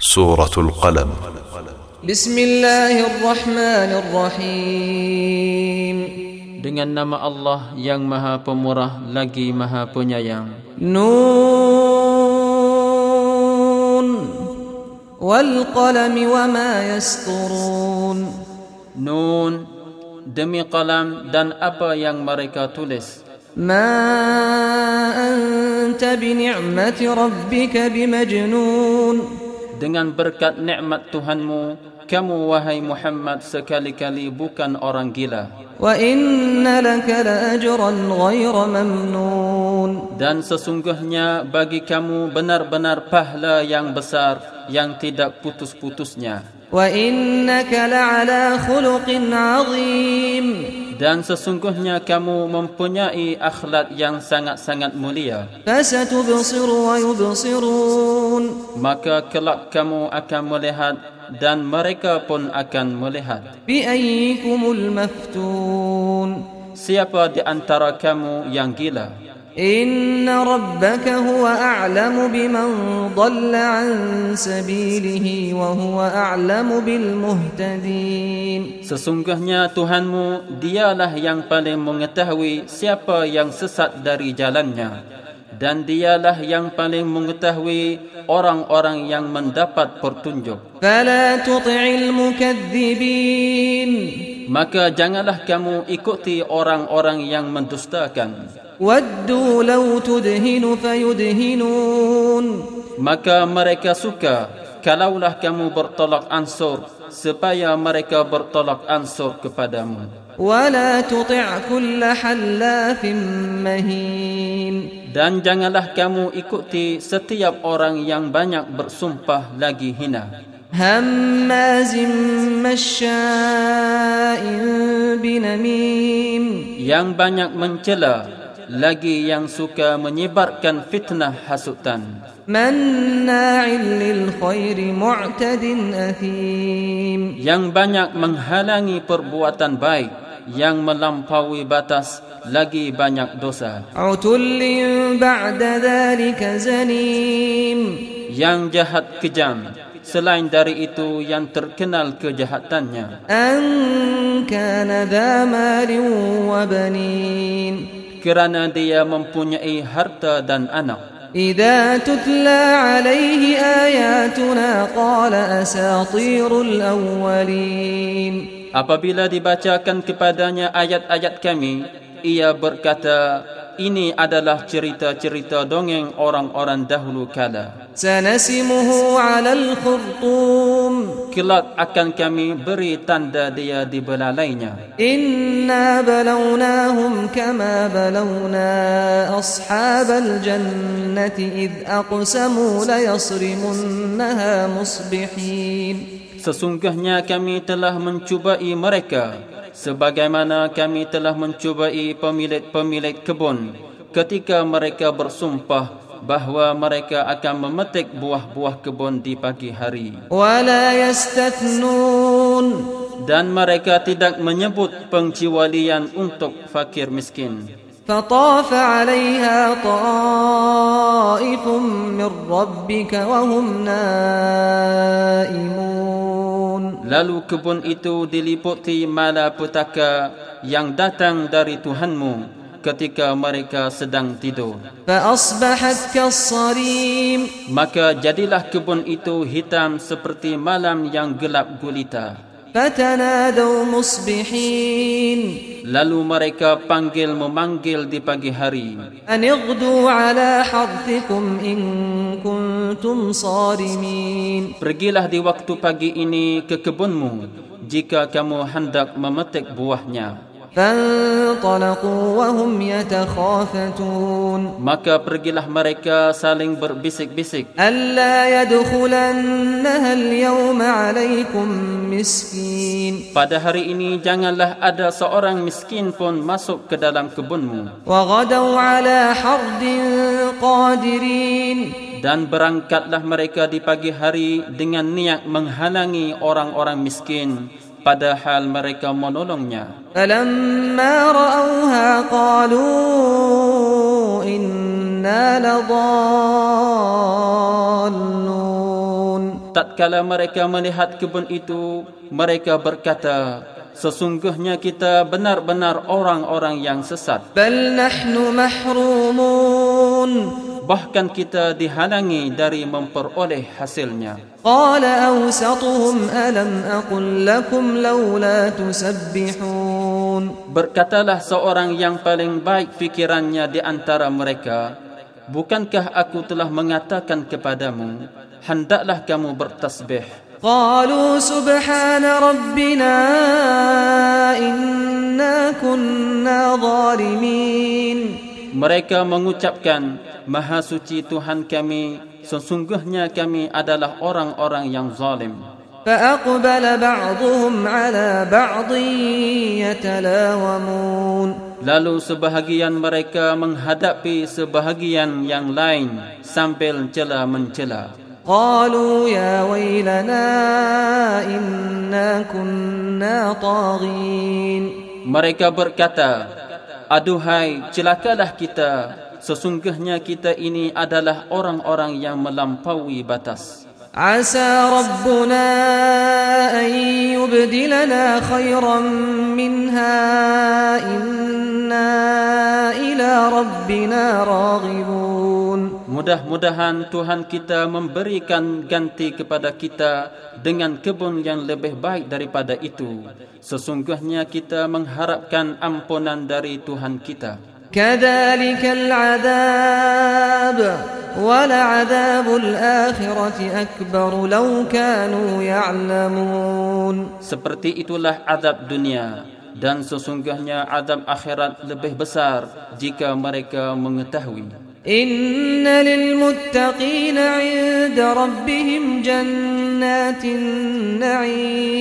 سورة القلم بسم الله الرحمن الرحيم Dengan nama Allah yang maha pemurah lagi maha penyayang نون والقلم وما يسطرون Nun Demi qalam dan apa yang mereka tulis ما أنت بنعمة ربك بمجنون dengan berkat nikmat Tuhanmu kamu wahai Muhammad sekali-kali bukan orang gila. Wa inna laka lajran ghairu mamnun. Dan sesungguhnya bagi kamu benar-benar pahala yang besar yang tidak putus-putusnya. Wa innaka la'ala khuluqin 'azim dan sesungguhnya kamu mempunyai akhlak yang sangat-sangat mulia. Maka kelak kamu akan melihat dan mereka pun akan melihat. Siapa di antara kamu yang gila? إن ربك هو أعلم بمن ضل عن سبيله وهو أعلم بالمهتدين Sesungguhnya Tuhanmu dialah yang paling mengetahui siapa yang sesat dari jalannya dan dialah yang paling mengetahui orang-orang yang mendapat petunjuk فلا تطع المكذبين maka janganlah kamu ikuti orang-orang yang mendustakan. Waddu law tudhinu fayudhinun. Maka mereka suka kalaulah kamu bertolak ansur supaya mereka bertolak ansur kepadamu. Wala tuti' kull hallafin mahin. Dan janganlah kamu ikuti setiap orang yang banyak bersumpah lagi hina. هماز مشاء بنميم yang banyak mencela lagi yang suka menyebarkan fitnah hasutan مناع للخير معتد أثيم yang banyak menghalangi perbuatan baik yang melampaui batas lagi banyak dosa عتل بعد ذلك زنيم yang jahat kejam selain dari itu yang terkenal kejahatannya. An kana dha malin wa banin. Kerana dia mempunyai harta dan anak. Idza tutla alaihi ayatuna qala asatirul awwalin. Apabila dibacakan kepadanya ayat-ayat kami ia berkata ini adalah cerita-cerita dongeng orang-orang dahulu kala. Sanasimuhu alal khurtum. Kelak akan kami beri tanda dia di belalainya. Inna balawnahum kama balawna ashabal jannati id aqsamu layasrimunnaha musbihin. Sesungguhnya kami telah mencubai mereka sebagaimana kami telah mencubai pemilik-pemilik kebun ketika mereka bersumpah bahawa mereka akan memetik buah-buah kebun di pagi hari ولا يستثنون dan mereka tidak menyebut pengecualian untuk fakir miskin فطاف عليها طائف من ربك وهم نائمون Lalu kebun itu diliputi malapetaka yang datang dari Tuhanmu ketika mereka sedang tidur. Maka jadilah kebun itu hitam seperti malam yang gelap gulita. Lalu mereka panggil memanggil di pagi hari. Anigdu ala harthikum in kun كنتم صارمين pergilah di waktu pagi ini ke kebunmu jika kamu hendak memetik buahnya فانطلقوا وهم يتخافتون maka pergilah mereka saling berbisik-bisik ألا يدخلنها اليوم عليكم مسكين pada hari ini janganlah ada seorang miskin pun masuk ke dalam kebunmu وغدوا على حرد قادرين dan berangkatlah mereka di pagi hari dengan niat menghalangi orang-orang miskin padahal mereka menolongnya. Falamma ra'awha qalu inna ladallun. Tatkala mereka melihat kebun itu, mereka berkata, Sesungguhnya kita benar-benar orang-orang yang sesat. Bal nahnu mahrumun bahkan kita dihalangi dari memperoleh hasilnya. Qala awsatuhum alam aqul lakum tusabbihun. Berkatalah seorang yang paling baik fikirannya di antara mereka, bukankah aku telah mengatakan kepadamu, hendaklah kamu bertasbih. Qalu subhana rabbina inna kunna zalimin. Mereka mengucapkan, maha suci Tuhan kami sesungguhnya kami adalah orang-orang yang zalim فأقبل بعضهم على بعض يتلاومون lalu sebahagian mereka menghadapi sebahagian yang lain sambil cela mencela قالوا يا ويلنا إنا كنا طاغين mereka berkata aduhai celakalah kita sesungguhnya kita ini adalah orang-orang yang melampaui batas. Asa Rabbuna an yubdilana khairan minha inna ila Rabbina راغبون Mudah-mudahan Tuhan kita memberikan ganti kepada kita dengan kebun yang lebih baik daripada itu. Sesungguhnya kita mengharapkan ampunan dari Tuhan kita. كذلك العذاب ولعذاب الآخرة أكبر لو كانوا يعلمون Seperti itulah azab dunia dan sesungguhnya azab akhirat lebih besar jika mereka mengetahui. إن للمتقين عند ربهم جنات النعيم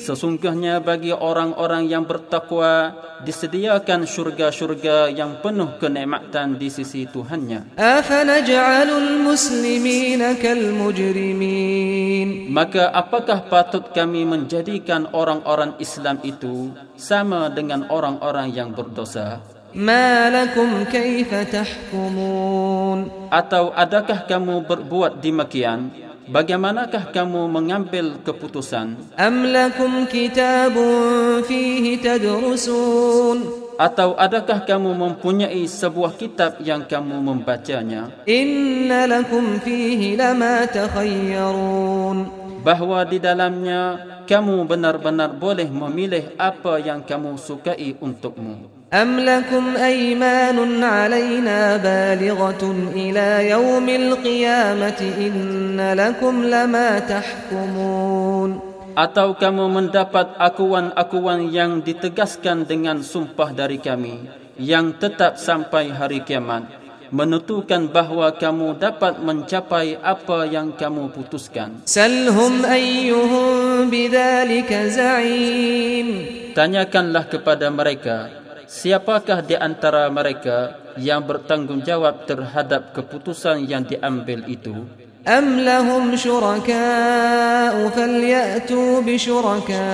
Sesungguhnya bagi orang-orang yang bertakwa disediakan syurga-syurga yang penuh kenikmatan di sisi Tuhannya. Afanaj'alul muslimina kal mujrimin. Maka apakah patut kami menjadikan orang-orang Islam itu sama dengan orang-orang yang berdosa? Ma lakum kaifa tahkumun? Atau adakah kamu berbuat demikian? bagaimanakah kamu mengambil keputusan? Amlakum kitabun fihi tadrusun. Atau adakah kamu mempunyai sebuah kitab yang kamu membacanya? Inna lakum fihi lama takhayyarun. Bahawa di dalamnya kamu benar-benar boleh memilih apa yang kamu sukai untukmu. أم لكم أيمان علينا بالغة إلى يوم القيامة إن لكم لما تحكمون Atau kamu mendapat akuan-akuan yang ditegaskan dengan sumpah dari kami yang tetap sampai hari kiamat menentukan bahawa kamu dapat mencapai apa yang kamu putuskan. سلهم أيهم بذلك زعيم Tanyakanlah kepada mereka, siapakah di antara mereka yang bertanggungjawab terhadap keputusan yang diambil itu? أم لهم شركاء فليأتوا بشركائهم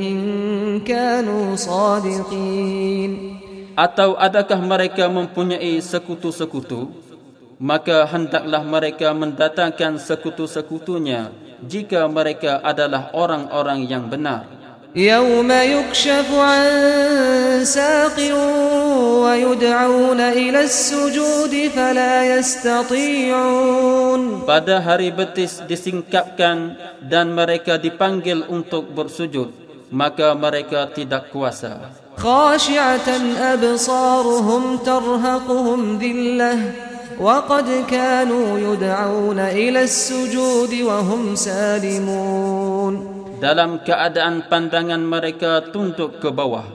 إن كانوا صادقين Atau adakah mereka mempunyai sekutu-sekutu? Maka hendaklah mereka mendatangkan sekutu-sekutunya jika mereka adalah orang-orang yang benar. يوم يكشف عن ساق ويدعون إلى السجود فلا يستطيعون Pada hari betis disingkapkan dan mereka dipanggil untuk bersujud, maka mereka tidak kuasa. خاشعة أبصارهم ترهقهم ذلة وقد كانوا يدعون إلى السجود وهم سالمون dalam keadaan pandangan mereka tunduk ke bawah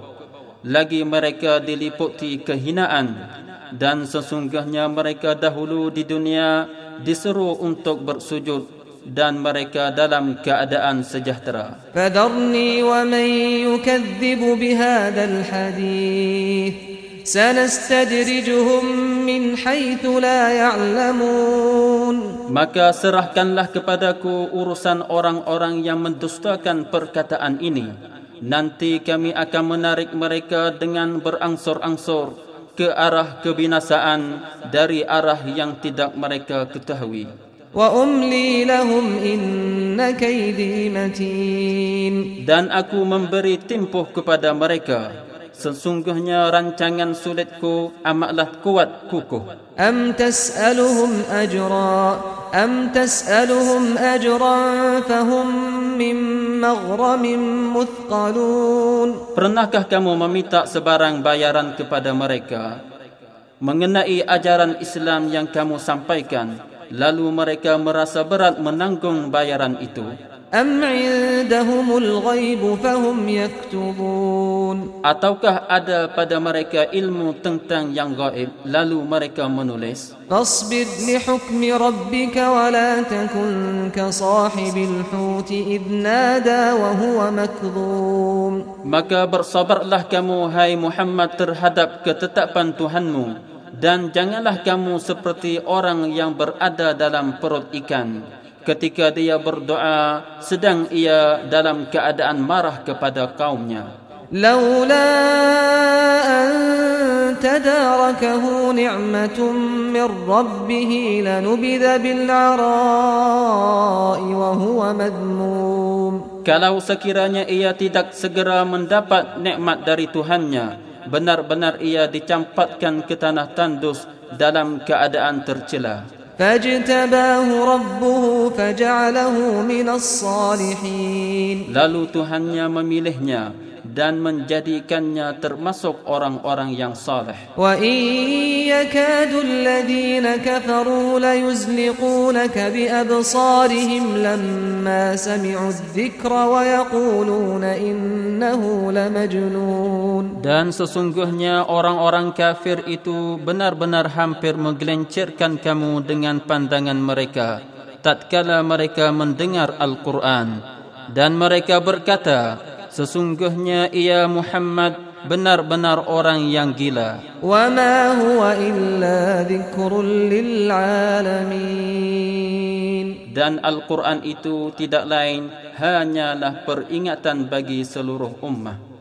lagi mereka diliputi kehinaan dan sesungguhnya mereka dahulu di dunia diseru untuk bersujud dan mereka dalam keadaan sejahtera. Fadarni wa man yukadzibu bihadzal hadith sanastadrijuhum min haythu la ya'lamun Maka serahkanlah kepadaku urusan orang-orang yang mendustakan perkataan ini. Nanti kami akan menarik mereka dengan berangsur-angsur ke arah kebinasaan dari arah yang tidak mereka ketahui. وأملي لهم إن كيدي متين Dan aku memberi tempoh kepada mereka. Sesungguhnya rancangan sulitku amatlah kuat kukuh. أم تسألهم أجرا أم تسألهم أجرا فهم من مغرم مثقلون Pernahkah kamu meminta sebarang bayaran kepada mereka mengenai ajaran Islam yang kamu sampaikan lalu mereka merasa berat menanggung bayaran itu أم عندهم الغيب فهم يكتبون Ataukah ada pada mereka ilmu tentang yang gaib lalu mereka menulis? فاصبر لحكم ربك ولا تكن كصاحب الحوت إذ نادى وهو مكظوم Maka bersabarlah kamu hai Muhammad terhadap ketetapan Tuhanmu dan janganlah kamu seperti orang yang berada dalam perut ikan ketika dia berdoa sedang ia dalam keadaan marah kepada kaumnya لولا أن تداركه نعمة من ربه لنبذ بالعراء وهو مذموم Kalau sekiranya ia tidak segera mendapat nikmat dari Tuhannya, benar-benar ia dicampakkan ke tanah tandus dalam keadaan tercela. فاجتباه ربه فجعله من الصالحين. Lalu Tuhannya memilihnya dan menjadikannya termasuk orang-orang yang saleh. Wa iyyakadu alladhina kafaru la yuzliqunaka bi absarihim lamma sami'u adh-dhikra wa yaquluna innahu lamajnun. Dan sesungguhnya orang-orang kafir itu benar-benar hampir menggelincirkan kamu dengan pandangan mereka tatkala mereka mendengar Al-Qur'an dan mereka berkata sesungguhnya ia Muhammad benar-benar orang yang gila. Wa ma huwa illa lil alamin. Dan Al-Quran itu tidak lain hanyalah peringatan bagi seluruh ummah.